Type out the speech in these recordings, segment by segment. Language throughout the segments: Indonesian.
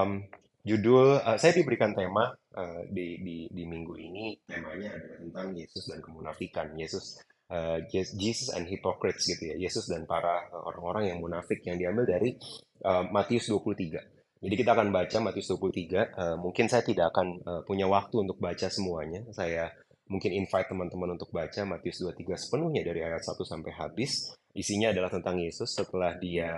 Um, judul uh, saya diberikan tema uh, di, di di minggu ini. Temanya adalah tentang Yesus dan kemunafikan. Yesus uh, Jesus and hypocrites gitu ya. Yesus dan para orang-orang yang munafik yang diambil dari uh, Matius 23 jadi kita akan baca Matius 23 uh, mungkin saya tidak akan uh, punya waktu untuk baca semuanya. Saya mungkin invite teman-teman untuk baca Matius 23 sepenuhnya dari ayat 1 sampai habis. Isinya adalah tentang Yesus. Setelah dia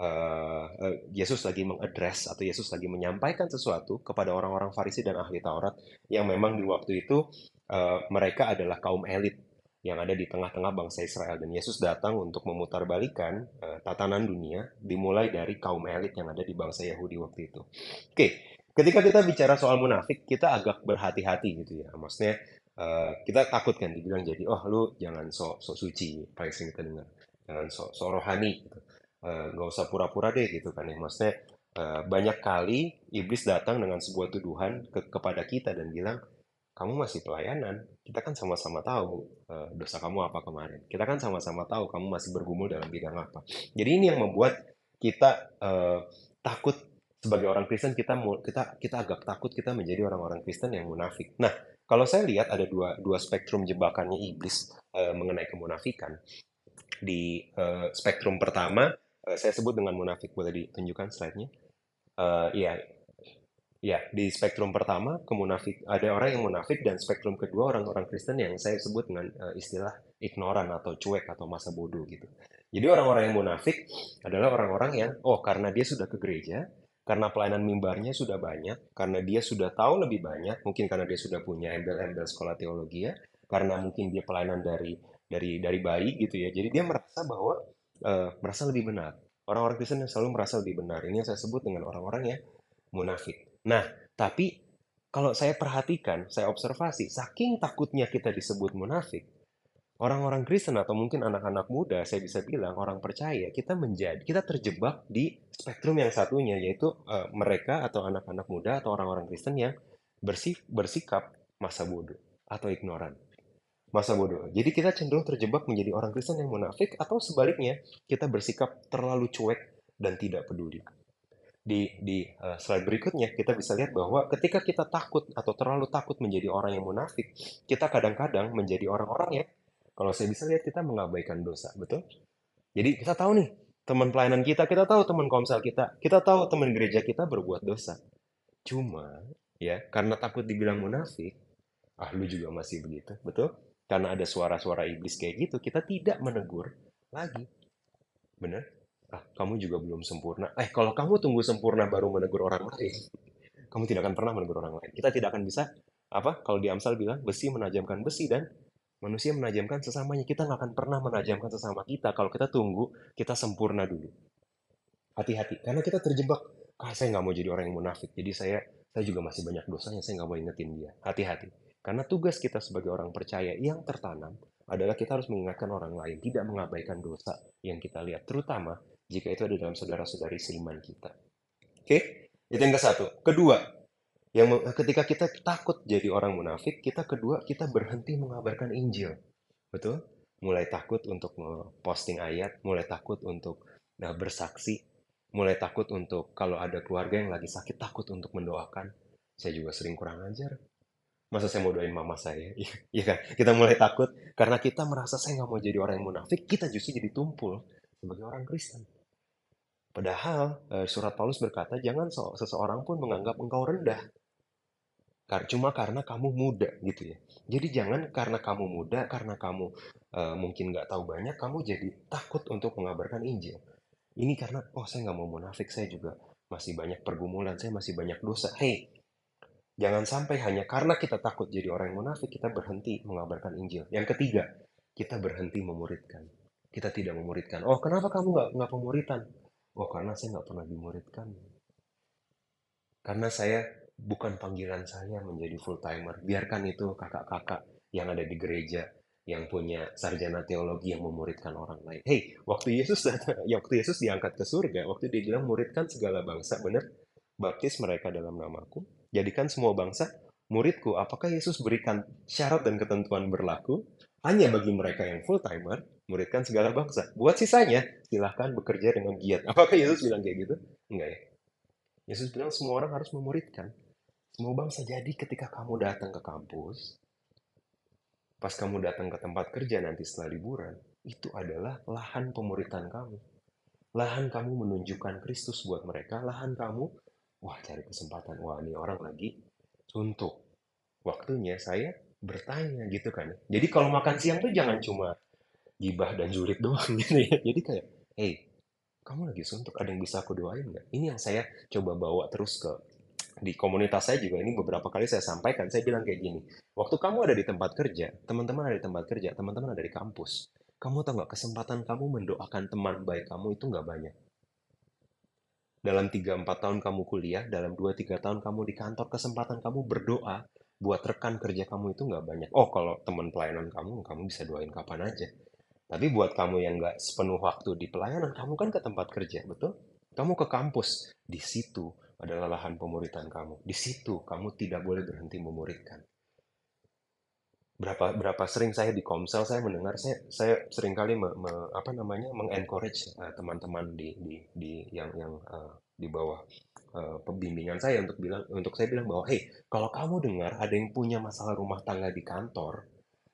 uh, Yesus lagi mengadres atau Yesus lagi menyampaikan sesuatu kepada orang-orang Farisi dan ahli Taurat yang memang di waktu itu uh, mereka adalah kaum elit yang ada di tengah-tengah bangsa Israel dan Yesus datang untuk memutarbalikkan uh, tatanan dunia dimulai dari kaum elit yang ada di bangsa Yahudi waktu itu. Oke, ketika kita bicara soal munafik kita agak berhati-hati gitu ya. Maksudnya kita takut kan dibilang jadi oh lu jangan sok sok suci paling sering kita dengar jangan sok sok rohani gitu nggak uh, usah pura-pura deh gitu kan ya. Maksudnya uh, banyak kali iblis datang dengan sebuah tuduhan ke kepada kita dan bilang kamu masih pelayanan. Kita kan sama-sama tahu uh, dosa kamu apa kemarin. Kita kan sama-sama tahu kamu masih bergumul dalam bidang apa. Jadi ini yang membuat kita uh, takut sebagai orang Kristen kita kita kita agak takut kita menjadi orang-orang Kristen yang munafik. Nah kalau saya lihat ada dua dua spektrum jebakannya iblis uh, mengenai kemunafikan. Di uh, spektrum pertama uh, saya sebut dengan munafik. Boleh ditunjukkan slide-nya? Uh, iya, ya di spektrum pertama kemunafik ada orang yang munafik dan spektrum kedua orang-orang Kristen yang saya sebut dengan uh, istilah ignoran atau cuek atau masa bodoh gitu. Jadi orang-orang yang munafik adalah orang-orang yang oh karena dia sudah ke gereja, karena pelayanan mimbarnya sudah banyak, karena dia sudah tahu lebih banyak, mungkin karena dia sudah punya embel-embel sekolah teologi ya, karena mungkin dia pelayanan dari dari dari bayi gitu ya. Jadi dia merasa bahwa uh, merasa lebih benar. Orang-orang Kristen yang selalu merasa lebih benar. Ini yang saya sebut dengan orang-orang yang munafik. Nah, tapi kalau saya perhatikan, saya observasi, saking takutnya kita disebut munafik, orang-orang Kristen atau mungkin anak-anak muda, saya bisa bilang orang percaya, kita menjadi, kita terjebak di spektrum yang satunya, yaitu uh, mereka atau anak-anak muda atau orang-orang Kristen yang bersikap masa bodoh atau ignoran masa bodoh. Jadi kita cenderung terjebak menjadi orang Kristen yang munafik atau sebaliknya kita bersikap terlalu cuek dan tidak peduli. Di di uh, slide berikutnya kita bisa lihat bahwa ketika kita takut atau terlalu takut menjadi orang yang munafik, kita kadang-kadang menjadi orang-orang yang kalau saya bisa lihat kita mengabaikan dosa, betul? Jadi kita tahu nih teman pelayanan kita, kita tahu teman komsel kita, kita tahu teman gereja kita berbuat dosa. Cuma ya karena takut dibilang munafik, ah lu juga masih begitu, betul? Karena ada suara-suara iblis kayak gitu, kita tidak menegur lagi. Benar? Ah, kamu juga belum sempurna. Eh, kalau kamu tunggu sempurna baru menegur orang lain, kamu tidak akan pernah menegur orang lain. Kita tidak akan bisa, apa, kalau di Amsal bilang, besi menajamkan besi dan manusia menajamkan sesamanya. Kita nggak akan pernah menajamkan sesama kita kalau kita tunggu kita sempurna dulu. Hati-hati, karena kita terjebak. Ah, saya nggak mau jadi orang yang munafik, jadi saya saya juga masih banyak dosanya, saya nggak mau ingetin dia. Hati-hati. Karena tugas kita sebagai orang percaya yang tertanam adalah kita harus mengingatkan orang lain, tidak mengabaikan dosa yang kita lihat, terutama jika itu ada dalam saudara-saudari seiman kita. Oke, itu yang ke satu. Kedua, yang ketika kita takut jadi orang munafik, kita kedua kita berhenti mengabarkan Injil, betul? Mulai takut untuk posting ayat, mulai takut untuk nah, bersaksi, mulai takut untuk kalau ada keluarga yang lagi sakit takut untuk mendoakan. Saya juga sering kurang ajar, masa saya mau doain mama saya? Iya kan? Kita mulai takut karena kita merasa saya nggak mau jadi orang yang munafik kita justru jadi tumpul sebagai orang Kristen. Padahal eh, surat Paulus berkata jangan seseorang pun menganggap engkau rendah cuma karena kamu muda gitu ya. Jadi jangan karena kamu muda karena kamu uh, mungkin nggak tahu banyak kamu jadi takut untuk mengabarkan Injil. Ini karena oh saya nggak mau munafik saya juga masih banyak pergumulan saya masih banyak dosa. Hey Jangan sampai hanya karena kita takut jadi orang yang munafik, kita berhenti mengabarkan Injil. Yang ketiga, kita berhenti memuridkan. Kita tidak memuridkan. Oh, kenapa kamu nggak nggak pemuritan? Oh, karena saya nggak pernah dimuridkan. Karena saya bukan panggilan saya menjadi full timer. Biarkan itu kakak-kakak yang ada di gereja yang punya sarjana teologi yang memuridkan orang lain. Hey, waktu Yesus datang, ya waktu Yesus diangkat ke surga, waktu dia bilang muridkan segala bangsa, benar? Baptis mereka dalam namaku, jadikan semua bangsa muridku. Apakah Yesus berikan syarat dan ketentuan berlaku hanya bagi mereka yang full timer, muridkan segala bangsa. Buat sisanya, silahkan bekerja dengan giat. Apakah Yesus bilang kayak gitu? Enggak ya. Yesus bilang semua orang harus memuridkan. Semua bangsa. Jadi ketika kamu datang ke kampus, pas kamu datang ke tempat kerja nanti setelah liburan, itu adalah lahan pemuritan kamu. Lahan kamu menunjukkan Kristus buat mereka, lahan kamu, wah cari kesempatan, wah ini orang lagi suntuk. Waktunya saya bertanya gitu kan. Jadi kalau makan siang tuh jangan cuma gibah dan julid doang gitu ya. Jadi kayak, hey, kamu lagi suntuk, ada yang bisa aku doain nggak? Ini yang saya coba bawa terus ke di komunitas saya juga ini beberapa kali saya sampaikan, saya bilang kayak gini, waktu kamu ada di tempat kerja, teman-teman ada di tempat kerja, teman-teman ada di kampus, kamu tahu nggak kesempatan kamu mendoakan teman baik kamu itu nggak banyak. Dalam 3-4 tahun kamu kuliah, dalam 2-3 tahun kamu di kantor, kesempatan kamu berdoa buat rekan kerja kamu itu nggak banyak. Oh, kalau teman pelayanan kamu, kamu bisa doain kapan aja. Tapi buat kamu yang nggak sepenuh waktu di pelayanan, kamu kan ke tempat kerja, betul? Kamu ke kampus, di situ adalah lahan pemuritan kamu. Di situ kamu tidak boleh berhenti memuridkan. Berapa berapa sering saya di Komsel saya mendengar saya saya sering kali me, me, apa namanya mengencourage uh, teman-teman di, di di yang yang uh, di bawah uh, pembimbingan saya untuk bilang untuk saya bilang bahwa hey kalau kamu dengar ada yang punya masalah rumah tangga di kantor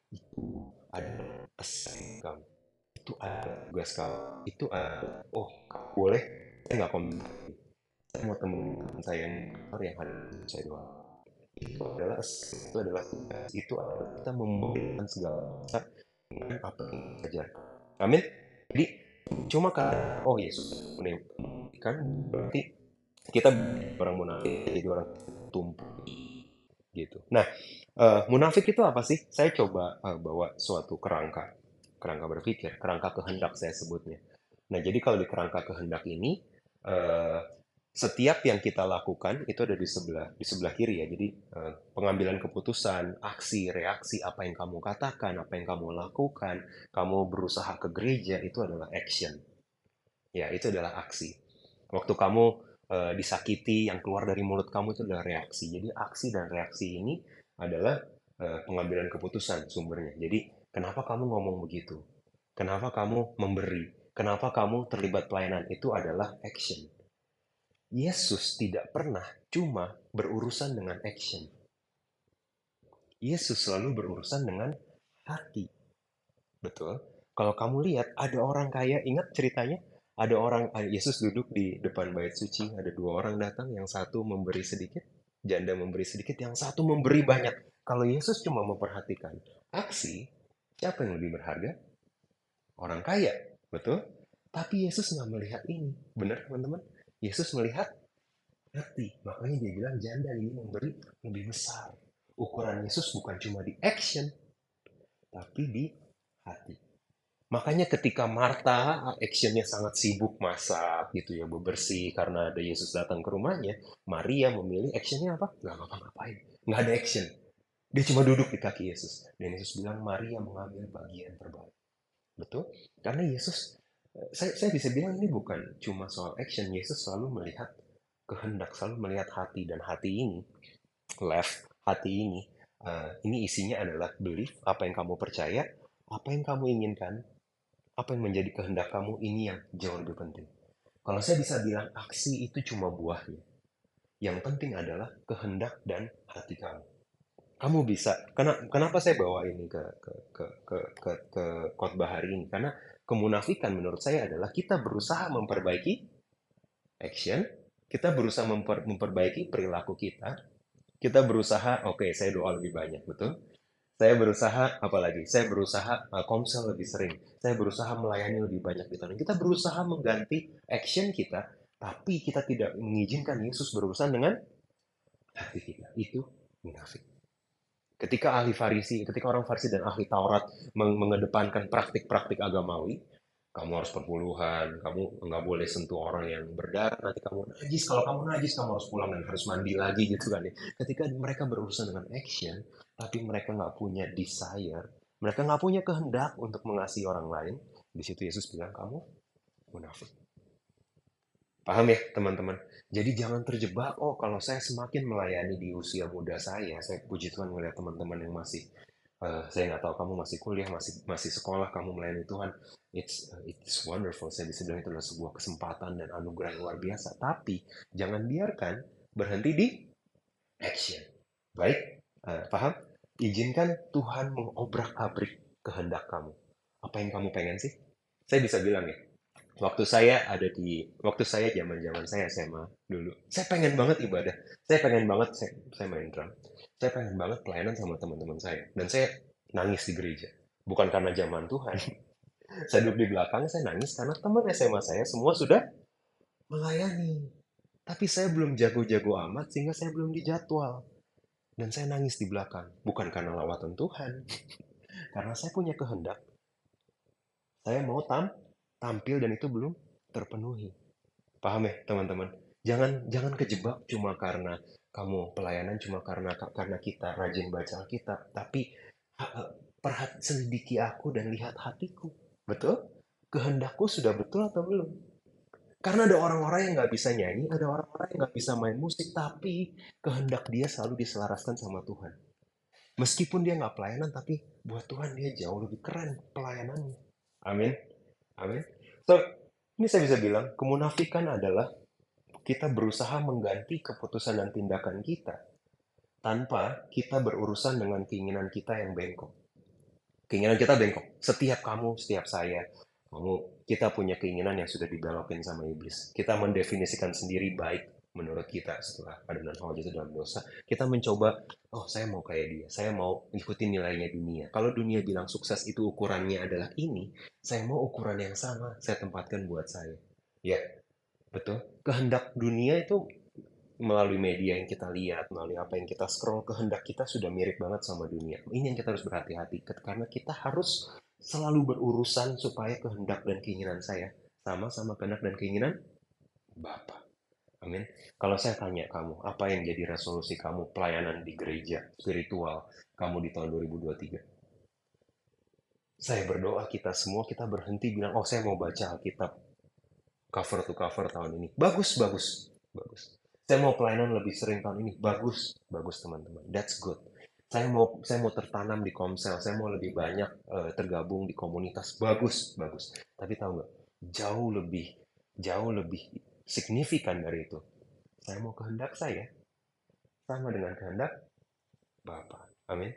itu ada pesan kamu. Itu ada tugas kamu. Itu ada oh boleh saya nggak komentar saya mau teman saya yang yang ada saya doa itu adalah itu adalah itu adalah kita memberikan segala apa yang amin. Jadi cuma karena oh Yesus kan berarti kita orang munafik jadi orang tumpul gitu. Nah uh, munafik itu apa sih? Saya coba uh, bawa suatu kerangka kerangka berpikir kerangka kehendak saya sebutnya. Nah jadi kalau di kerangka kehendak ini uh, setiap yang kita lakukan itu ada di sebelah di sebelah kiri ya. Jadi uh, pengambilan keputusan, aksi, reaksi, apa yang kamu katakan, apa yang kamu lakukan, kamu berusaha ke gereja itu adalah action. Ya, itu adalah aksi. Waktu kamu uh, disakiti, yang keluar dari mulut kamu itu adalah reaksi. Jadi aksi dan reaksi ini adalah uh, pengambilan keputusan sumbernya. Jadi kenapa kamu ngomong begitu? Kenapa kamu memberi? Kenapa kamu terlibat pelayanan? Itu adalah action Yesus tidak pernah cuma berurusan dengan action. Yesus selalu berurusan dengan hati. Betul? Kalau kamu lihat, ada orang kaya, ingat ceritanya? Ada orang, Yesus duduk di depan bait suci, ada dua orang datang, yang satu memberi sedikit, janda memberi sedikit, yang satu memberi banyak. Kalau Yesus cuma memperhatikan aksi, siapa yang lebih berharga? Orang kaya, betul? Tapi Yesus nggak melihat ini. Benar, teman-teman? Yesus melihat hati. Makanya dia bilang janda ini memberi lebih besar. Ukuran Yesus bukan cuma di action, tapi di hati. Makanya ketika Marta actionnya sangat sibuk masak gitu ya, bebersih karena ada Yesus datang ke rumahnya, Maria memilih actionnya apa? Gak ngapa-ngapain, nggak ada action. Dia cuma duduk di kaki Yesus. Dan Yesus bilang Maria mengambil bagian terbaik. Betul? Karena Yesus saya, saya bisa bilang ini bukan cuma soal action. Yesus selalu melihat kehendak, selalu melihat hati dan hati ini, left hati ini, uh, ini isinya adalah belief, apa yang kamu percaya, apa yang kamu inginkan, apa yang menjadi kehendak kamu, ini yang jauh lebih penting. Kalau saya bisa bilang aksi itu cuma buahnya. Yang penting adalah kehendak dan hati kamu. Kamu bisa. kenapa saya bawa ini ke ke ke ke ke, ke khotbah hari ini? Karena kemunafikan menurut saya adalah kita berusaha memperbaiki action, kita berusaha memper, memperbaiki perilaku kita, kita berusaha, oke, okay, saya doa lebih banyak, betul? Saya berusaha, apalagi, saya berusaha uh, komsel lebih sering, saya berusaha melayani lebih banyak di tahun. Kita berusaha mengganti action kita, tapi kita tidak mengizinkan Yesus berurusan dengan hati kita. Itu munafik. Ketika ahli Farisi, ketika orang Farisi dan ahli Taurat mengedepankan praktik-praktik agamawi, kamu harus perpuluhan, kamu nggak boleh sentuh orang yang berdarah, nanti kamu najis, kalau kamu najis kamu harus pulang dan harus mandi lagi gitu kan ya. Ketika mereka berurusan dengan action, tapi mereka nggak punya desire, mereka nggak punya kehendak untuk mengasihi orang lain, di situ Yesus bilang kamu munafik. Paham ya teman-teman? Jadi jangan terjebak, oh kalau saya semakin melayani di usia muda saya, saya puji Tuhan melihat teman-teman yang masih uh, saya nggak tahu kamu masih kuliah, masih masih sekolah, kamu melayani Tuhan, it's uh, it's wonderful. Saya bisa bilang itu adalah sebuah kesempatan dan anugerah yang luar biasa. Tapi jangan biarkan berhenti di action. Baik, uh, paham? Izinkan Tuhan mengobrak-abrik kehendak kamu. Apa yang kamu pengen sih? Saya bisa bilang ya, waktu saya ada di waktu saya zaman zaman saya SMA dulu saya pengen banget ibadah. Saya pengen banget saya, saya main drum. Saya pengen banget pelayanan sama teman-teman saya. Dan saya nangis di gereja. Bukan karena zaman Tuhan. Saya duduk di belakang saya nangis karena teman SMA saya semua sudah melayani. Tapi saya belum jago-jago amat sehingga saya belum dijadwal. Dan saya nangis di belakang. Bukan karena lawatan Tuhan. Karena saya punya kehendak. Saya mau tam tampil dan itu belum terpenuhi paham ya teman-teman jangan jangan kejebak cuma karena kamu pelayanan cuma karena karena kita rajin baca Alkitab, tapi perhat selidiki aku dan lihat hatiku. Betul? Kehendakku sudah betul atau belum? Karena ada orang-orang yang nggak bisa nyanyi, ada orang-orang yang nggak bisa main musik, tapi kehendak dia selalu diselaraskan sama Tuhan. Meskipun dia nggak pelayanan, tapi buat Tuhan dia jauh lebih keren pelayanannya. Amin. Amin. So, ini saya bisa bilang, kemunafikan adalah kita berusaha mengganti keputusan dan tindakan kita tanpa kita berurusan dengan keinginan kita yang bengkok. Keinginan kita bengkok. Setiap kamu, setiap saya, kamu kita punya keinginan yang sudah dibelokin sama iblis. Kita mendefinisikan sendiri baik menurut kita setelah adonan hawa itu dalam dosa. Kita mencoba, oh saya mau kayak dia, saya mau ikutin nilainya dunia. Kalau dunia bilang sukses itu ukurannya adalah ini, saya mau ukuran yang sama, saya tempatkan buat saya. Ya, Betul. Kehendak dunia itu melalui media yang kita lihat, melalui apa yang kita scroll, kehendak kita sudah mirip banget sama dunia. Ini yang kita harus berhati-hati, karena kita harus selalu berurusan supaya kehendak dan keinginan saya sama-sama kehendak dan keinginan Bapa. Amin. Kalau saya tanya kamu, apa yang jadi resolusi kamu pelayanan di gereja spiritual kamu di tahun 2023? Saya berdoa kita semua kita berhenti bilang, oh saya mau baca Alkitab cover to cover tahun ini. Bagus, bagus, bagus. Saya mau pelayanan lebih sering tahun ini. Bagus, bagus teman-teman. That's good. Saya mau saya mau tertanam di Komsel, saya mau lebih banyak uh, tergabung di komunitas. Bagus, bagus. Tapi tahu nggak? Jauh lebih jauh lebih signifikan dari itu. Saya mau kehendak saya sama dengan kehendak Bapak. Amin.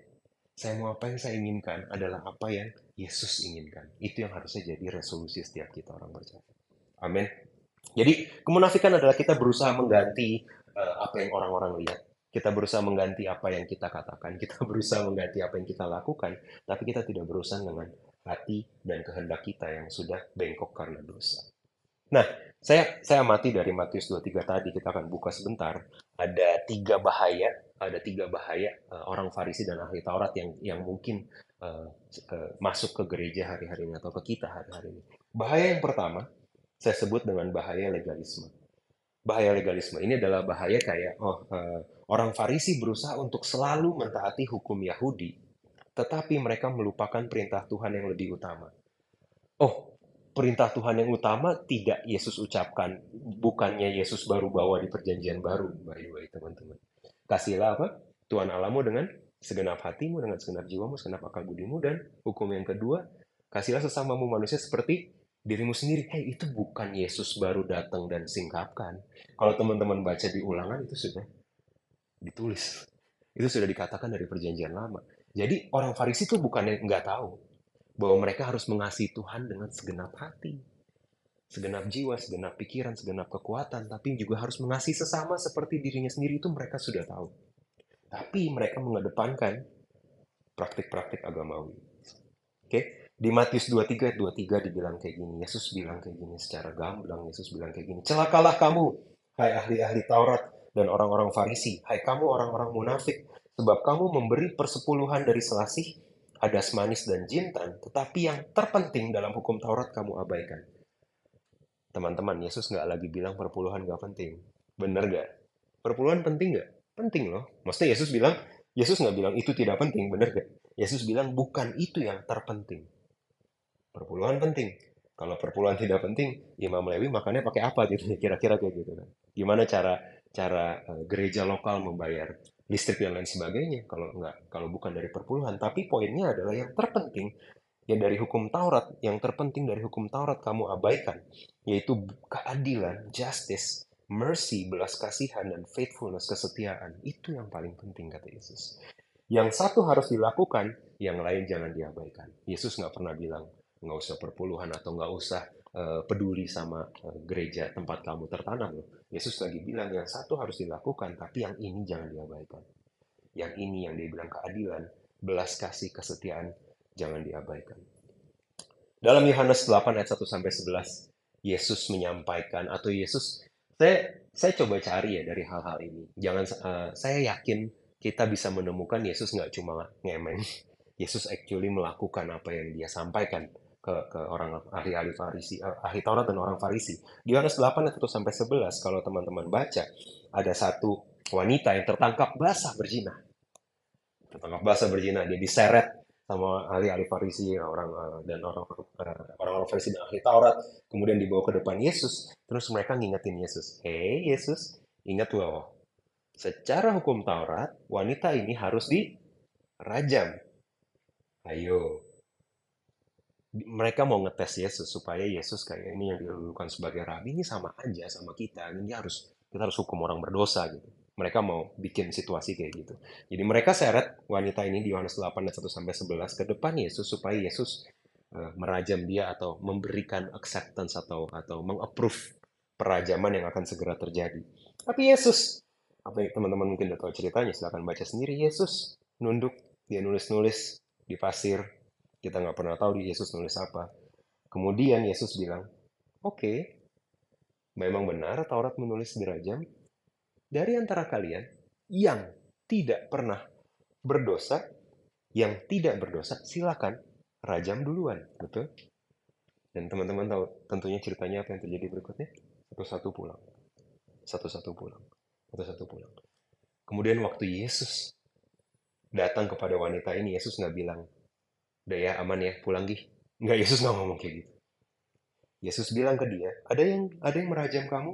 Saya mau apa yang saya inginkan adalah apa yang Yesus inginkan. Itu yang harusnya jadi resolusi setiap kita orang percaya. Amin. Jadi kemunafikan adalah kita berusaha mengganti uh, apa yang orang-orang lihat. Kita berusaha mengganti apa yang kita katakan, kita berusaha mengganti apa yang kita lakukan, tapi kita tidak berusaha dengan hati dan kehendak kita yang sudah bengkok karena dosa. Nah, saya saya amati dari Matius 23 tadi, kita akan buka sebentar. Ada tiga bahaya, ada tiga bahaya uh, orang Farisi dan ahli Taurat yang yang mungkin uh, uh, masuk ke gereja hari-hari ini atau ke kita hari-hari ini. Bahaya yang pertama, saya sebut dengan bahaya legalisme. Bahaya legalisme ini adalah bahaya kayak oh uh, orang Farisi berusaha untuk selalu mentaati hukum Yahudi, tetapi mereka melupakan perintah Tuhan yang lebih utama. Oh, perintah Tuhan yang utama tidak Yesus ucapkan, bukannya Yesus baru bawa di perjanjian baru, by the way teman-teman. Kasihlah apa? Tuhan Allahmu dengan segenap hatimu, dengan segenap jiwamu, segenap akal budimu, dan hukum yang kedua, kasihlah sesamamu manusia seperti dirimu sendiri. Hei, itu bukan Yesus baru datang dan singkapkan. Kalau teman-teman baca di ulangan itu sudah ditulis. Itu sudah dikatakan dari perjanjian lama. Jadi orang Farisi itu bukan yang nggak tahu bahwa mereka harus mengasihi Tuhan dengan segenap hati, segenap jiwa, segenap pikiran, segenap kekuatan, tapi juga harus mengasihi sesama seperti dirinya sendiri itu mereka sudah tahu. Tapi mereka mengedepankan praktik-praktik agamawi. Oke? Di Matius 23 ayat 23 dibilang kayak gini. Yesus bilang kayak gini secara gamblang. Yesus bilang kayak gini. Celakalah kamu, hai ahli-ahli Taurat dan orang-orang Farisi. Hai kamu orang-orang munafik. Sebab kamu memberi persepuluhan dari selasih, hadas manis dan jintan, tetapi yang terpenting dalam hukum Taurat kamu abaikan. Teman-teman, Yesus nggak lagi bilang perpuluhan nggak penting. Bener nggak? Perpuluhan penting nggak? Penting loh. Maksudnya Yesus bilang, Yesus nggak bilang itu tidak penting, bener nggak? Yesus bilang bukan itu yang terpenting. Perpuluhan penting. Kalau perpuluhan tidak penting, Imam Lewi makannya pakai apa gitu kira-kira kayak gitu kan. Gimana cara cara uh, gereja lokal membayar listrik dan lain sebagainya kalau nggak kalau bukan dari perpuluhan. Tapi poinnya adalah yang terpenting ya dari hukum Taurat, yang terpenting dari hukum Taurat kamu abaikan, yaitu keadilan, justice, mercy, belas kasihan, dan faithfulness, kesetiaan. Itu yang paling penting, kata Yesus. Yang satu harus dilakukan, yang lain jangan diabaikan. Yesus nggak pernah bilang, nggak usah perpuluhan atau nggak usah uh, peduli sama uh, gereja tempat kamu tertanam loh. Yesus lagi bilang yang satu harus dilakukan, tapi yang ini jangan diabaikan. Yang ini yang dia bilang keadilan, belas kasih, kesetiaan, jangan diabaikan. Dalam Yohanes 8 ayat 1 sampai 11, Yesus menyampaikan atau Yesus saya saya coba cari ya dari hal-hal ini. Jangan uh, saya yakin kita bisa menemukan Yesus nggak cuma ngemeng. Yesus actually melakukan apa yang dia sampaikan ke, ke orang ahli-ahli Farisi, uh, ahli Taurat dan orang Farisi. Di Yohanes 8 ayat 1 sampai 11 kalau teman-teman baca ada satu wanita yang tertangkap basah berzina. Tertangkap basah berzina, dia diseret sama ahli-ahli Farisi orang uh, dan orang orang-orang Farisi dan ahli Taurat kemudian dibawa ke depan Yesus terus mereka ngingetin Yesus hei Yesus ingat loh secara hukum Taurat wanita ini harus dirajam ayo mereka mau ngetes Yesus supaya Yesus kayak ini yang dilulukan sebagai rabi ini sama aja sama kita ini harus kita harus hukum orang berdosa gitu mereka mau bikin situasi kayak gitu. Jadi mereka seret wanita ini di Yohanes 8 ayat 1 sampai 11 ke depan Yesus supaya Yesus uh, merajam dia atau memberikan acceptance atau atau mengapprove perajaman yang akan segera terjadi. Tapi Yesus, apa yang teman-teman mungkin udah tahu ceritanya, silahkan baca sendiri. Yesus nunduk, dia nulis-nulis di pasir. Kita nggak pernah tahu di Yesus nulis apa. Kemudian Yesus bilang, oke, okay, memang benar Taurat menulis dirajam, dari antara kalian yang tidak pernah berdosa, yang tidak berdosa, silakan rajam duluan, betul? Dan teman-teman tahu tentunya ceritanya apa yang terjadi berikutnya? Satu-satu pulang. Satu-satu pulang. Satu-satu pulang. Kemudian waktu Yesus datang kepada wanita ini, Yesus nggak bilang, udah ya aman ya pulang gih. Nggak, Yesus nggak ngomong kayak gitu. Yesus bilang ke dia, ada yang ada yang merajam kamu?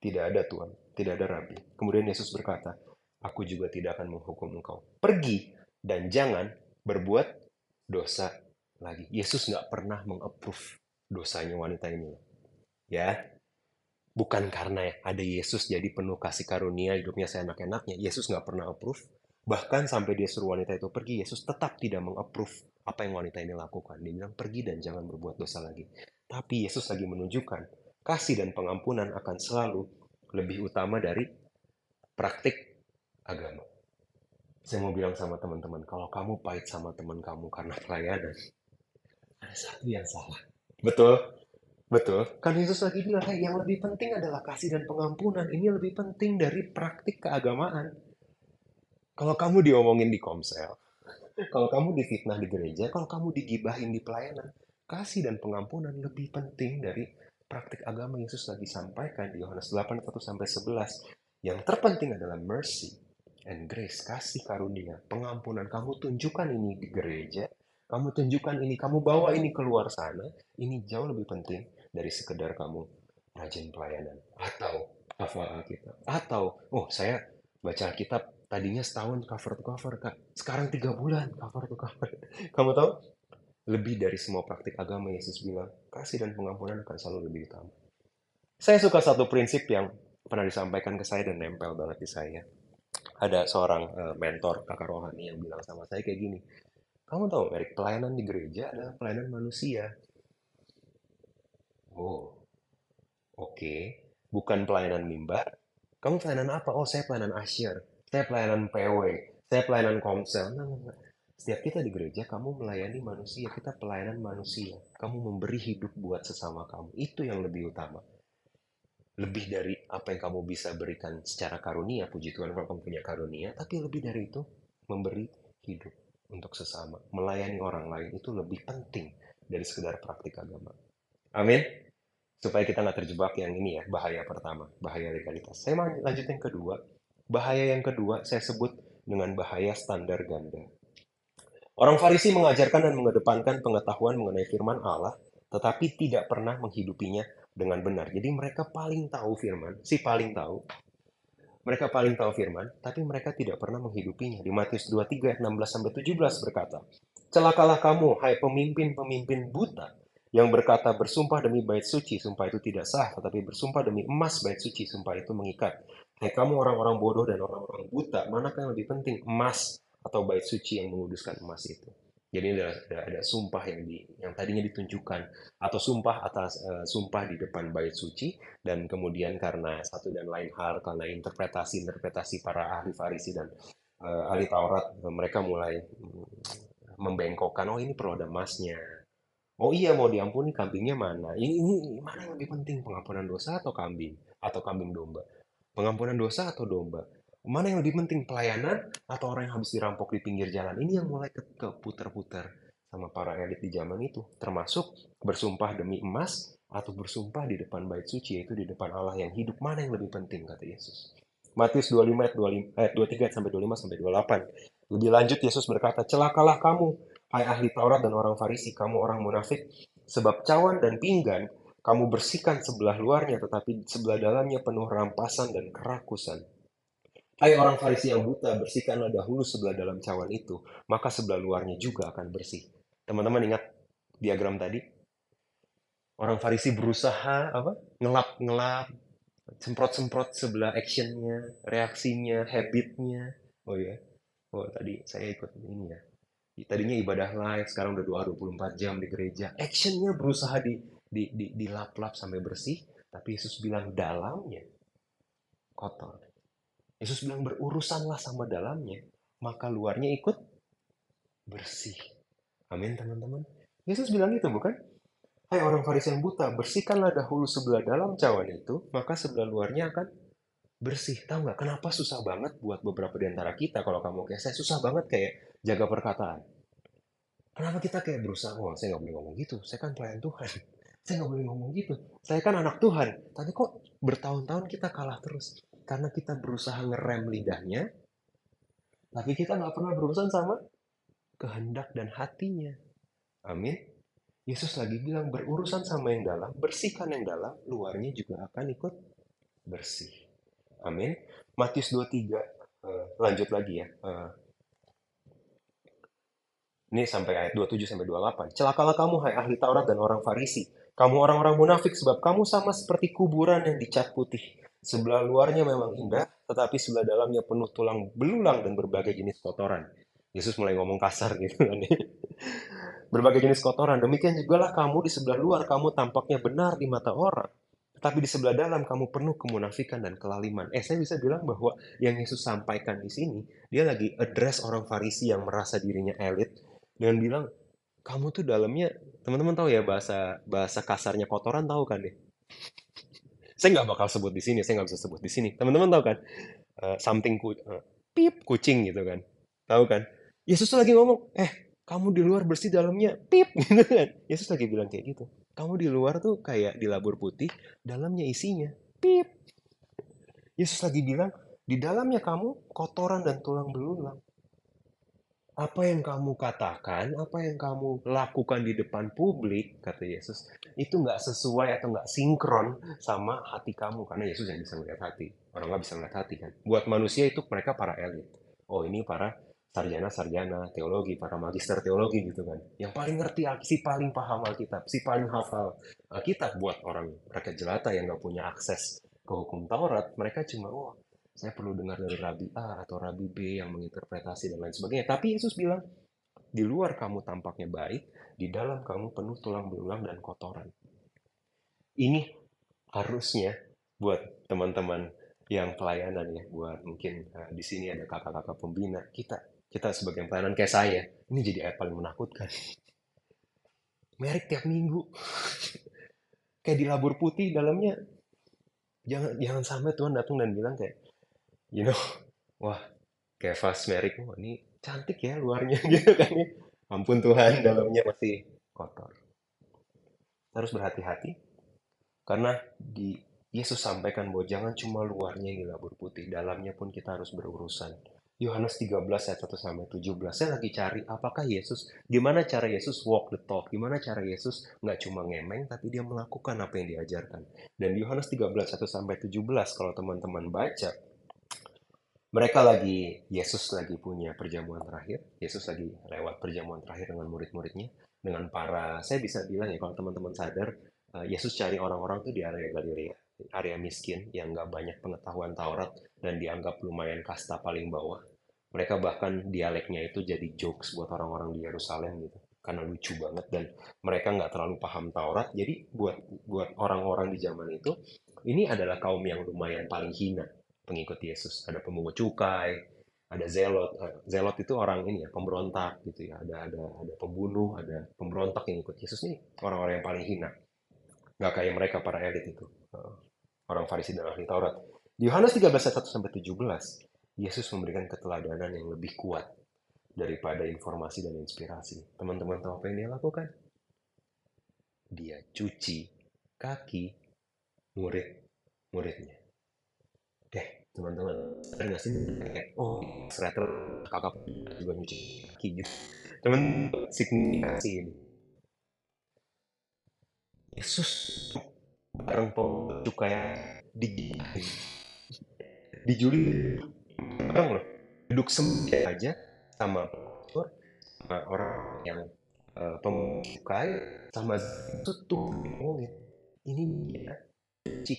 Tidak ada Tuhan tidak ada rabi. Kemudian Yesus berkata, aku juga tidak akan menghukum engkau. Pergi dan jangan berbuat dosa lagi. Yesus nggak pernah mengapprove dosanya wanita ini. Ya, bukan karena ada Yesus jadi penuh kasih karunia hidupnya saya enak-enaknya. Yesus nggak pernah approve. Bahkan sampai dia suruh wanita itu pergi, Yesus tetap tidak mengapprove apa yang wanita ini lakukan. Dia bilang pergi dan jangan berbuat dosa lagi. Tapi Yesus lagi menunjukkan kasih dan pengampunan akan selalu lebih utama dari praktik agama. Saya mau bilang sama teman-teman, kalau kamu pahit sama teman kamu karena pelayanan, ada satu yang salah. Betul? Betul. Kan Yesus lagi bilang, hey, yang lebih penting adalah kasih dan pengampunan. Ini lebih penting dari praktik keagamaan. Kalau kamu diomongin di komsel, kalau kamu difitnah di gereja, kalau kamu digibahin di pelayanan, kasih dan pengampunan lebih penting dari praktik agama Yesus lagi sampaikan di Yohanes 8 1 sampai 11. Yang terpenting adalah mercy and grace, kasih karunia, pengampunan. Kamu tunjukkan ini di gereja, kamu tunjukkan ini, kamu bawa ini keluar sana. Ini jauh lebih penting dari sekedar kamu rajin pelayanan atau hafal Alkitab. Atau, oh saya baca Alkitab tadinya setahun cover to cover, Kak. Sekarang tiga bulan cover to cover. Kamu tahu? lebih dari semua praktik agama Yesus bilang, kasih dan pengampunan akan selalu lebih utama. Saya suka satu prinsip yang pernah disampaikan ke saya dan nempel banget di saya. Ada seorang uh, mentor kakak rohani yang bilang sama saya kayak gini, kamu tahu Erik, pelayanan di gereja adalah pelayanan manusia. Oh, oke. Okay. Bukan pelayanan mimbar. Kamu pelayanan apa? Oh, saya pelayanan asyir. Saya pelayanan PW. Saya pelayanan komsel. Nah, nah, nah. Setiap kita di gereja, kamu melayani manusia, kita pelayanan manusia. Kamu memberi hidup buat sesama kamu. Itu yang lebih utama. Lebih dari apa yang kamu bisa berikan secara karunia, puji Tuhan kalau kamu punya karunia, tapi lebih dari itu, memberi hidup. untuk sesama. Melayani orang lain itu lebih penting dari sekedar praktik agama. Amin. Supaya kita nggak terjebak yang ini ya, bahaya pertama, bahaya legalitas. Saya lanjut yang kedua. Bahaya yang kedua saya sebut dengan bahaya standar ganda. Orang Farisi mengajarkan dan mengedepankan pengetahuan mengenai firman Allah, tetapi tidak pernah menghidupinya dengan benar. Jadi mereka paling tahu firman, si paling tahu. Mereka paling tahu firman, tapi mereka tidak pernah menghidupinya. Di Matius 23 ayat 16 sampai 17 berkata, "Celakalah kamu, hai pemimpin-pemimpin buta, yang berkata bersumpah demi bait suci, sumpah itu tidak sah, tetapi bersumpah demi emas bait suci, sumpah itu mengikat. Hai kamu orang-orang bodoh dan orang-orang buta, manakah yang lebih penting, emas atau bait suci yang menguduskan emas itu? Jadi ada, ada, ada sumpah yang di yang tadinya ditunjukkan atau sumpah atas uh, sumpah di depan bait suci dan kemudian karena satu dan lain hal karena interpretasi interpretasi para ahli Farisi dan uh, ahli Taurat mereka mulai mm, membengkokkan oh ini perlu ada emasnya Oh iya mau diampuni kambingnya mana? Ini, ini mana yang lebih penting pengampunan dosa atau kambing atau kambing domba? Pengampunan dosa atau domba? Mana yang lebih penting pelayanan atau orang yang habis dirampok di pinggir jalan? Ini yang mulai keputar-putar sama para elit di zaman itu, termasuk bersumpah demi emas atau bersumpah di depan bait suci yaitu di depan Allah yang hidup. Mana yang lebih penting kata Yesus? Matius 25 ayat 25 ayat 23 sampai 25 sampai 28. Lebih lanjut Yesus berkata, "Celakalah kamu Hai ahli Taurat dan orang Farisi, kamu orang munafik, sebab cawan dan pinggan kamu bersihkan sebelah luarnya, tetapi sebelah dalamnya penuh rampasan dan kerakusan. Hai orang Farisi yang buta, bersihkanlah dahulu sebelah dalam cawan itu, maka sebelah luarnya juga akan bersih. Teman-teman ingat diagram tadi? Orang Farisi berusaha apa? Ngelap-ngelap, semprot-semprot sebelah actionnya, reaksinya, habitnya. Oh ya, oh tadi saya ikut ini ya, tadinya ibadah live sekarang udah 24 jam di gereja actionnya berusaha di di di, di lap lap sampai bersih tapi Yesus bilang dalamnya kotor Yesus bilang berurusanlah sama dalamnya maka luarnya ikut bersih amin teman-teman Yesus bilang itu bukan Hai orang Farisi yang buta, bersihkanlah dahulu sebelah dalam cawan itu, maka sebelah luarnya akan bersih. Tahu nggak kenapa susah banget buat beberapa di antara kita kalau kamu kayak saya susah banget kayak jaga perkataan. Kenapa kita kayak berusaha, oh saya nggak boleh ngomong gitu, saya kan pelayan Tuhan. Saya nggak boleh ngomong gitu, saya kan anak Tuhan. Tapi kok bertahun-tahun kita kalah terus? Karena kita berusaha ngerem lidahnya, tapi kita nggak pernah berurusan sama kehendak dan hatinya. Amin. Yesus lagi bilang berurusan sama yang dalam, bersihkan yang dalam, luarnya juga akan ikut bersih. Amin. Matius 23, uh, eh, lanjut lagi ya. Uh, ini sampai ayat 27 sampai 28. Celakalah kamu hai ahli Taurat dan orang Farisi. Kamu orang-orang munafik sebab kamu sama seperti kuburan yang dicat putih. Sebelah luarnya memang indah, tetapi sebelah dalamnya penuh tulang belulang dan berbagai jenis kotoran. Yesus mulai ngomong kasar gitu kan. berbagai jenis kotoran. Demikian juga lah kamu di sebelah luar kamu tampaknya benar di mata orang. Tetapi di sebelah dalam kamu penuh kemunafikan dan kelaliman. Eh, saya bisa bilang bahwa yang Yesus sampaikan di sini, dia lagi address orang Farisi yang merasa dirinya elit, dengan bilang kamu tuh dalamnya teman-teman tahu ya bahasa bahasa kasarnya kotoran tahu kan deh? Saya nggak bakal sebut di sini saya nggak bisa sebut di sini. Teman-teman tahu kan? Uh, something ku uh, pip. kucing gitu kan? Tahu kan? Yesus tuh lagi ngomong eh kamu di luar bersih dalamnya. Pip gitu kan? Yesus lagi bilang kayak gitu. Kamu di luar tuh kayak di labur putih dalamnya isinya. Pip. Yesus lagi bilang di dalamnya kamu kotoran dan tulang belulang apa yang kamu katakan, apa yang kamu lakukan di depan publik, kata Yesus, itu nggak sesuai atau nggak sinkron sama hati kamu. Karena Yesus yang bisa melihat hati. Orang nggak bisa melihat hati kan. Buat manusia itu mereka para elit. Oh ini para sarjana-sarjana teologi, para magister teologi gitu kan. Yang paling ngerti, si paling paham Alkitab, si paling hafal Alkitab buat orang rakyat jelata yang nggak punya akses ke hukum Taurat. Mereka cuma, oh saya perlu dengar dari Rabi A atau Rabi B yang menginterpretasi dan lain sebagainya. Tapi Yesus bilang, di luar kamu tampaknya baik, di dalam kamu penuh tulang belulang dan kotoran. Ini harusnya buat teman-teman yang pelayanan ya, buat mungkin uh, di sini ada kakak-kakak pembina, kita kita sebagai pelayanan kayak saya, ini jadi ayat paling menakutkan. Merik tiap minggu. kayak di labur putih dalamnya jangan jangan sampai Tuhan datang dan bilang kayak you know, wah kayak fast merik, wah ini cantik ya luarnya gitu kan ya. Ampun Tuhan, dalamnya masih kotor. Harus berhati-hati karena di Yesus sampaikan bahwa jangan cuma luarnya yang dilabur putih, dalamnya pun kita harus berurusan. Yohanes 13 ayat 1 sampai 17. Saya lagi cari apakah Yesus, gimana cara Yesus walk the talk, gimana cara Yesus nggak cuma ngemeng tapi dia melakukan apa yang diajarkan. Dan Yohanes 13 1 sampai 17 kalau teman-teman baca mereka lagi Yesus lagi punya perjamuan terakhir, Yesus lagi lewat perjamuan terakhir dengan murid-muridnya, dengan para saya bisa bilang ya kalau teman-teman sadar eh, Yesus cari orang-orang tuh di area Galilea, area miskin yang nggak banyak pengetahuan Taurat dan dianggap lumayan kasta paling bawah. Mereka bahkan dialeknya itu jadi jokes buat orang-orang di Yerusalem gitu karena lucu banget dan mereka nggak terlalu paham Taurat. Jadi buat buat orang-orang di zaman itu ini adalah kaum yang lumayan paling hina pengikut Yesus. Ada pemungut cukai, ada zelot. Eh, zelot itu orang ini ya, pemberontak gitu ya. Ada ada ada pembunuh, ada pemberontak yang ikut Yesus nih orang-orang yang paling hina. Nggak kayak mereka para elit itu. Eh, orang Farisi dan ahli Taurat. Di Yohanes 13 ayat 1 sampai 17, Yesus memberikan keteladanan yang lebih kuat daripada informasi dan inspirasi. Teman-teman tahu apa yang dia lakukan? Dia cuci kaki murid-muridnya. Oke, teman-teman, ada nggak sih oh, ternyata kakak juga nyuci kaki gitu. Teman, signifikasi ini. Yesus bareng cukai digigit, dijuli bareng loh, duduk sempit aja sama sama orang yang uh, pemukai sama itu tuh ngomongin ini dia cuci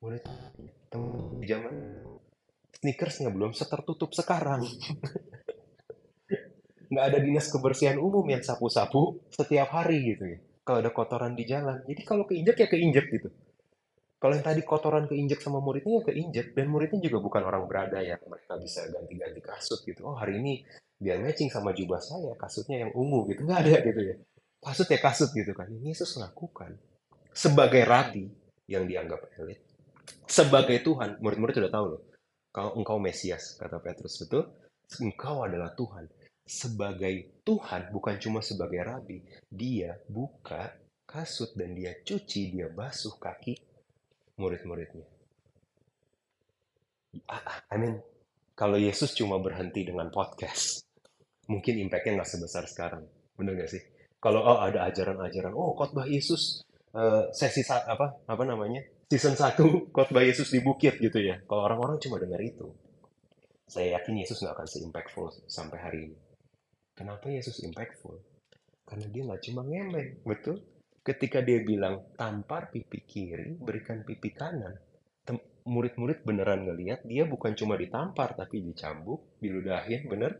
murid temen zaman sneakersnya belum setertutup sekarang. Nggak ada dinas kebersihan umum yang sapu-sapu setiap hari gitu ya. Kalau ada kotoran di jalan. Jadi kalau keinjek ya keinjek gitu. Kalau yang tadi kotoran keinjek sama muridnya ya keinjek. Dan muridnya juga bukan orang berada ya. Mereka bisa ganti-ganti kasut gitu. Oh hari ini biar matching sama jubah saya kasutnya yang ungu gitu. Nggak ada gitu ya. Kasut ya kasut gitu kan. Ini Yesus lakukan sebagai rabi yang dianggap elit sebagai Tuhan, murid-murid sudah tahu loh. Kalau engkau Mesias, kata Petrus, betul? Engkau adalah Tuhan. Sebagai Tuhan, bukan cuma sebagai Rabi. Dia buka kasut dan dia cuci, dia basuh kaki murid-muridnya. I mean, kalau Yesus cuma berhenti dengan podcast, mungkin impact-nya nggak sebesar sekarang. Bener nggak sih? Kalau oh, ada ajaran-ajaran, oh khotbah Yesus uh, sesi apa apa namanya season 1 khotbah Yesus di bukit gitu ya. Kalau orang-orang cuma dengar itu, saya yakin Yesus nggak akan se-impactful sampai hari ini. Kenapa Yesus impactful? Karena dia nggak cuma ngemeng, betul? Ketika dia bilang, tampar pipi kiri, berikan pipi kanan. Murid-murid beneran ngeliat, dia bukan cuma ditampar, tapi dicambuk, diludahin, bener?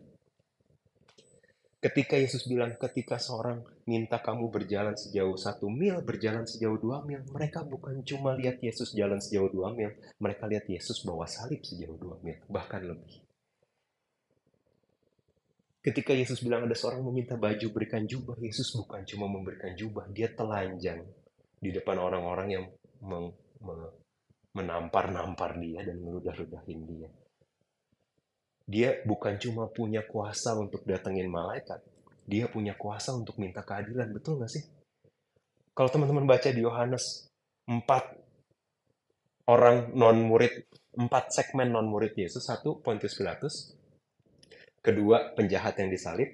Ketika Yesus bilang, ketika seorang minta kamu berjalan sejauh satu mil, berjalan sejauh dua mil, mereka bukan cuma lihat Yesus jalan sejauh dua mil, mereka lihat Yesus bawa salib sejauh dua mil, bahkan lebih. Ketika Yesus bilang ada seorang meminta baju berikan jubah, Yesus bukan cuma memberikan jubah, dia telanjang di depan orang-orang yang menampar-nampar dia dan meludah-ludahin dia dia bukan cuma punya kuasa untuk datengin malaikat, dia punya kuasa untuk minta keadilan. Betul nggak sih? Kalau teman-teman baca di Yohanes, empat orang non-murid, empat segmen non-murid Yesus. Satu, Pontius Pilatus. Kedua, penjahat yang disalib.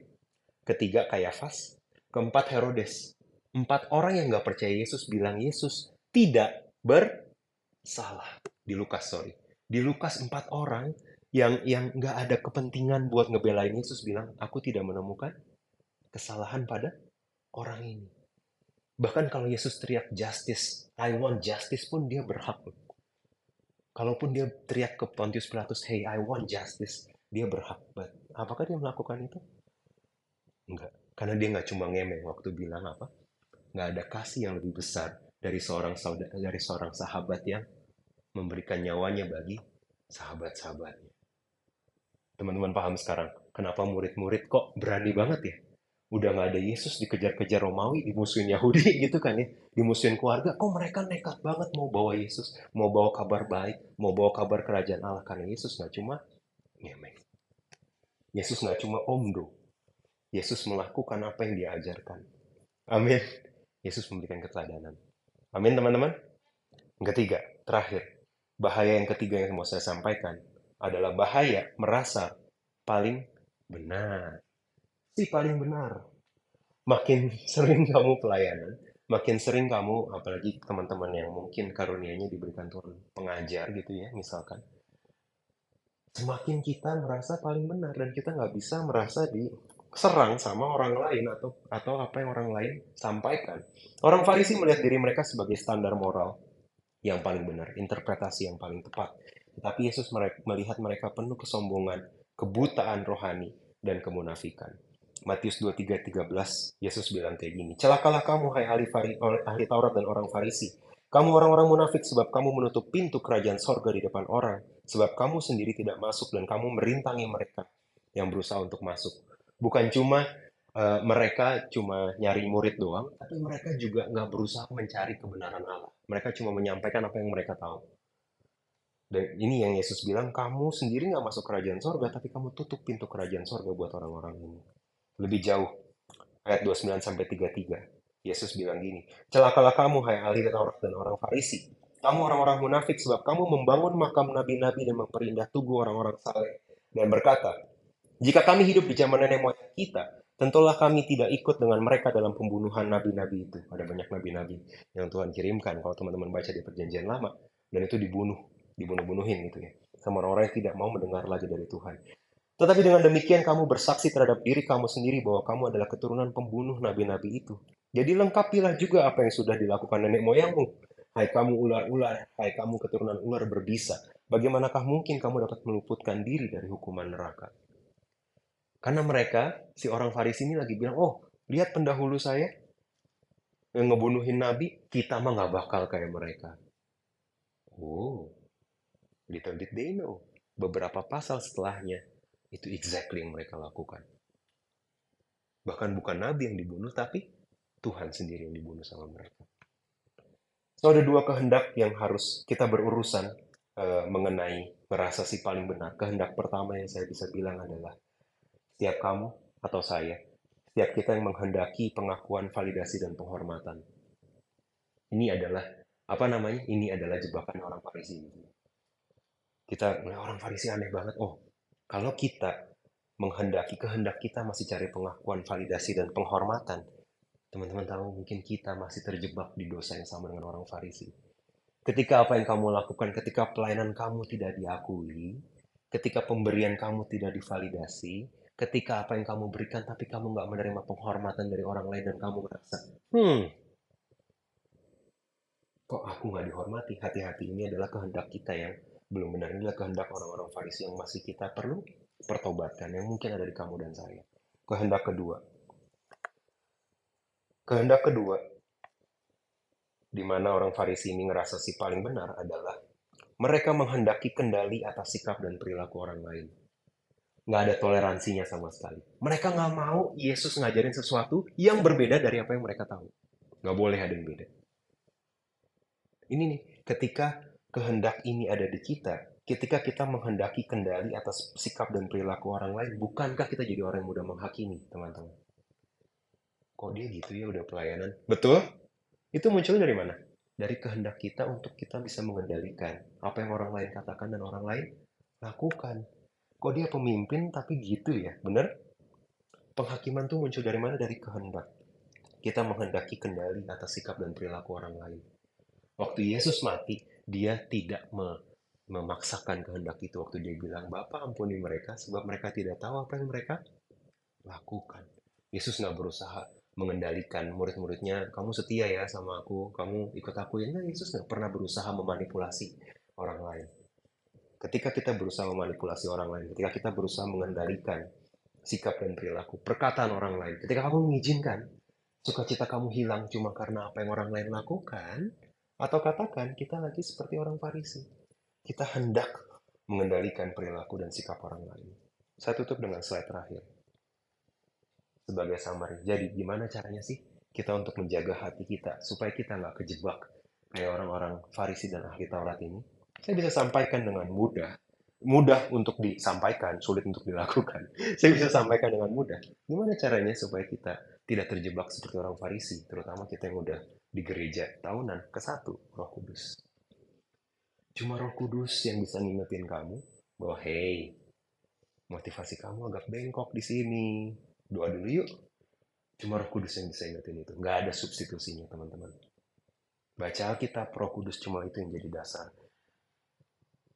Ketiga, Kayafas. Keempat, Herodes. Empat orang yang nggak percaya Yesus bilang Yesus tidak bersalah. Di Lukas, sorry. Di Lukas, empat orang yang yang nggak ada kepentingan buat ngebelain Yesus bilang aku tidak menemukan kesalahan pada orang ini. Bahkan kalau Yesus teriak justice, I want justice pun dia berhak. Kalaupun dia teriak ke Pontius Pilatus, hey I want justice, dia berhak. But, apakah dia melakukan itu? Enggak. Karena dia nggak cuma ngemeng waktu bilang apa? Nggak ada kasih yang lebih besar dari seorang saudara, dari seorang sahabat yang memberikan nyawanya bagi sahabat-sahabatnya. Teman-teman paham sekarang, kenapa murid-murid kok berani banget ya? Udah nggak ada Yesus dikejar-kejar Romawi, dimusuhin Yahudi gitu kan ya. Dimusuhin keluarga, kok mereka nekat banget mau bawa Yesus, mau bawa kabar baik, mau bawa kabar kerajaan Allah. Karena Yesus nggak cuma ngemeng. Yesus nggak cuma omdo. Yesus melakukan apa yang dia ajarkan. Amin. Yesus memberikan keteladanan. Amin teman-teman. Yang ketiga, terakhir. Bahaya yang ketiga yang mau saya sampaikan adalah bahaya merasa paling benar. Si paling benar. Makin sering kamu pelayanan, makin sering kamu, apalagi teman-teman yang mungkin karunianya diberikan Tuhan pengajar gitu ya, misalkan. Semakin kita merasa paling benar dan kita nggak bisa merasa diserang sama orang lain atau atau apa yang orang lain sampaikan. Orang Farisi melihat diri mereka sebagai standar moral yang paling benar, interpretasi yang paling tepat. Tetapi Yesus melihat mereka penuh kesombongan, kebutaan rohani, dan kemunafikan. Matius 23:13 Yesus bilang kayak gini, "Celakalah kamu hai ahli, fari, ahli Taurat dan orang Farisi, kamu orang-orang munafik sebab kamu menutup pintu kerajaan sorga di depan orang, sebab kamu sendiri tidak masuk dan kamu merintangi mereka yang berusaha untuk masuk. Bukan cuma uh, mereka cuma nyari murid doang, tapi mereka juga nggak berusaha mencari kebenaran Allah. Mereka cuma menyampaikan apa yang mereka tahu. Dan ini yang Yesus bilang, kamu sendiri nggak masuk kerajaan sorga, tapi kamu tutup pintu kerajaan sorga buat orang-orang ini. Lebih jauh, ayat 29 sampai 33. Yesus bilang gini, celakalah kamu hai ahli dan orang Farisi. Kamu orang-orang munafik sebab kamu membangun makam nabi-nabi dan memperindah tugu orang-orang saleh. Dan berkata, jika kami hidup di zaman nenek moyang kita, tentulah kami tidak ikut dengan mereka dalam pembunuhan nabi-nabi itu. Ada banyak nabi-nabi yang Tuhan kirimkan kalau teman-teman baca di perjanjian lama. Dan itu dibunuh, dibunuh-bunuhin gitu ya. Sama orang-orang yang tidak mau mendengar lagi dari Tuhan. Tetapi dengan demikian kamu bersaksi terhadap diri kamu sendiri bahwa kamu adalah keturunan pembunuh nabi-nabi itu. Jadi lengkapilah juga apa yang sudah dilakukan nenek moyangmu. Hai kamu ular-ular, hai kamu keturunan ular berbisa. Bagaimanakah mungkin kamu dapat meluputkan diri dari hukuman neraka? Karena mereka, si orang Farisi ini lagi bilang, oh lihat pendahulu saya yang ngebunuhin Nabi, kita mah nggak bakal kayak mereka. Oh, little did they know. Beberapa pasal setelahnya, itu exactly yang mereka lakukan. Bahkan bukan Nabi yang dibunuh, tapi Tuhan sendiri yang dibunuh sama mereka. So ada dua kehendak yang harus kita berurusan uh, mengenai merasa si paling benar. Kehendak pertama yang saya bisa bilang adalah setiap kamu atau saya, setiap kita yang menghendaki pengakuan, validasi dan penghormatan. Ini adalah apa namanya? Ini adalah jebakan orang Farisi. Kita orang Farisi aneh banget. Oh, kalau kita menghendaki kehendak kita masih cari pengakuan, validasi dan penghormatan, Teman-teman tahu mungkin kita masih terjebak di dosa yang sama dengan orang Farisi. Ketika apa yang kamu lakukan, ketika pelayanan kamu tidak diakui, ketika pemberian kamu tidak divalidasi, ketika apa yang kamu berikan tapi kamu nggak menerima penghormatan dari orang lain dan kamu merasa, hmm, kok aku nggak dihormati? Hati-hati ini adalah kehendak kita yang belum benar. Ini adalah kehendak orang-orang Farisi yang masih kita perlu pertobatkan, yang mungkin ada di kamu dan saya. Kehendak kedua, Kehendak kedua, di mana orang Farisi ini ngerasa si paling benar adalah mereka menghendaki kendali atas sikap dan perilaku orang lain. Nggak ada toleransinya sama sekali. Mereka nggak mau Yesus ngajarin sesuatu yang berbeda dari apa yang mereka tahu. Nggak boleh ada yang beda. Ini nih, ketika kehendak ini ada di kita, ketika kita menghendaki kendali atas sikap dan perilaku orang lain, bukankah kita jadi orang yang mudah menghakimi, teman-teman? kok dia gitu ya udah pelayanan. Betul? Itu munculnya dari mana? Dari kehendak kita untuk kita bisa mengendalikan apa yang orang lain katakan dan orang lain lakukan. Kok dia pemimpin tapi gitu ya? Bener? Penghakiman tuh muncul dari mana? Dari kehendak. Kita menghendaki kendali atas sikap dan perilaku orang lain. Waktu Yesus mati, dia tidak me memaksakan kehendak itu waktu dia bilang, Bapak ampuni mereka sebab mereka tidak tahu apa yang mereka lakukan. Yesus nggak berusaha mengendalikan murid-muridnya kamu setia ya sama aku kamu ikut aku enggak Yesus nggak pernah berusaha memanipulasi orang lain ketika kita berusaha memanipulasi orang lain ketika kita berusaha mengendalikan sikap dan perilaku perkataan orang lain ketika kamu mengizinkan sukacita kamu hilang cuma karena apa yang orang lain lakukan atau katakan kita lagi seperti orang Farisi kita hendak mengendalikan perilaku dan sikap orang lain saya tutup dengan slide terakhir sebagai summary. Jadi gimana caranya sih kita untuk menjaga hati kita supaya kita nggak kejebak kayak orang-orang Farisi dan ahli Taurat ini? Saya bisa sampaikan dengan mudah mudah untuk disampaikan, sulit untuk dilakukan. Saya bisa sampaikan dengan mudah. Gimana caranya supaya kita tidak terjebak seperti orang Farisi, terutama kita yang udah di gereja tahunan ke satu Roh Kudus. Cuma Roh Kudus yang bisa ngingetin kamu bahwa hey, motivasi kamu agak bengkok di sini. Doa dulu yuk. Cuma Roh Kudus yang bisa ingetin itu. Nggak ada substitusinya, teman-teman. Baca Alkitab, Roh Kudus cuma itu yang jadi dasar.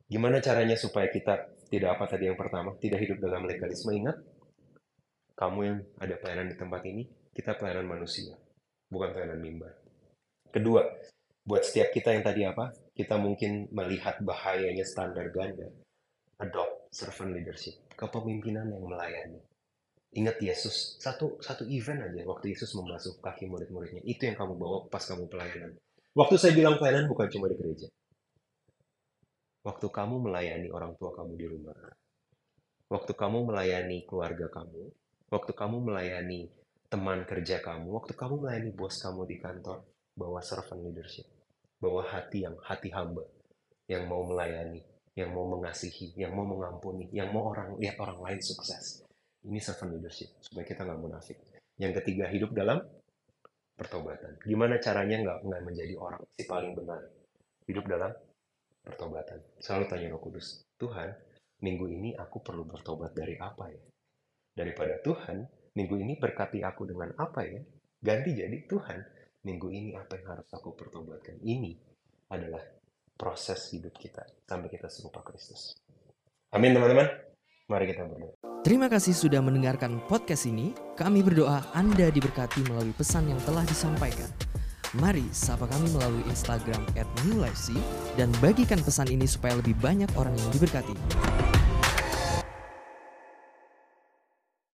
Gimana caranya supaya kita tidak apa tadi yang pertama, tidak hidup dalam legalisme? Ingat, kamu yang ada pelayanan di tempat ini, kita pelayanan manusia, bukan pelayanan mimbar. Kedua, buat setiap kita yang tadi apa, kita mungkin melihat bahayanya standar ganda, adopt servant leadership, kepemimpinan yang melayani. Ingat Yesus, satu satu event aja waktu Yesus membasuh kaki murid-muridnya, itu yang kamu bawa pas kamu pelayanan. Waktu saya bilang pelayanan bukan cuma di gereja. Waktu kamu melayani orang tua kamu di rumah, waktu kamu melayani keluarga kamu, waktu kamu melayani teman kerja kamu, waktu kamu melayani bos kamu di kantor, bawa servant leadership, bawa hati yang hati hamba, yang mau melayani, yang mau mengasihi, yang mau mengampuni, yang mau orang lihat orang lain sukses. Ini servant leadership supaya kita nggak munafik. Yang ketiga hidup dalam pertobatan. Gimana caranya nggak nggak menjadi orang si paling benar? Hidup dalam pertobatan. Selalu tanya Roh Kudus, Tuhan, minggu ini aku perlu bertobat dari apa ya? Daripada Tuhan, minggu ini berkati aku dengan apa ya? Ganti jadi Tuhan, minggu ini apa yang harus aku pertobatkan? Ini adalah proses hidup kita sampai kita serupa Kristus. Amin teman-teman. Mari kita berdoa. Terima kasih sudah mendengarkan podcast ini. Kami berdoa Anda diberkati melalui pesan yang telah disampaikan. Mari sapa kami melalui Instagram @newlifec dan bagikan pesan ini supaya lebih banyak orang yang diberkati.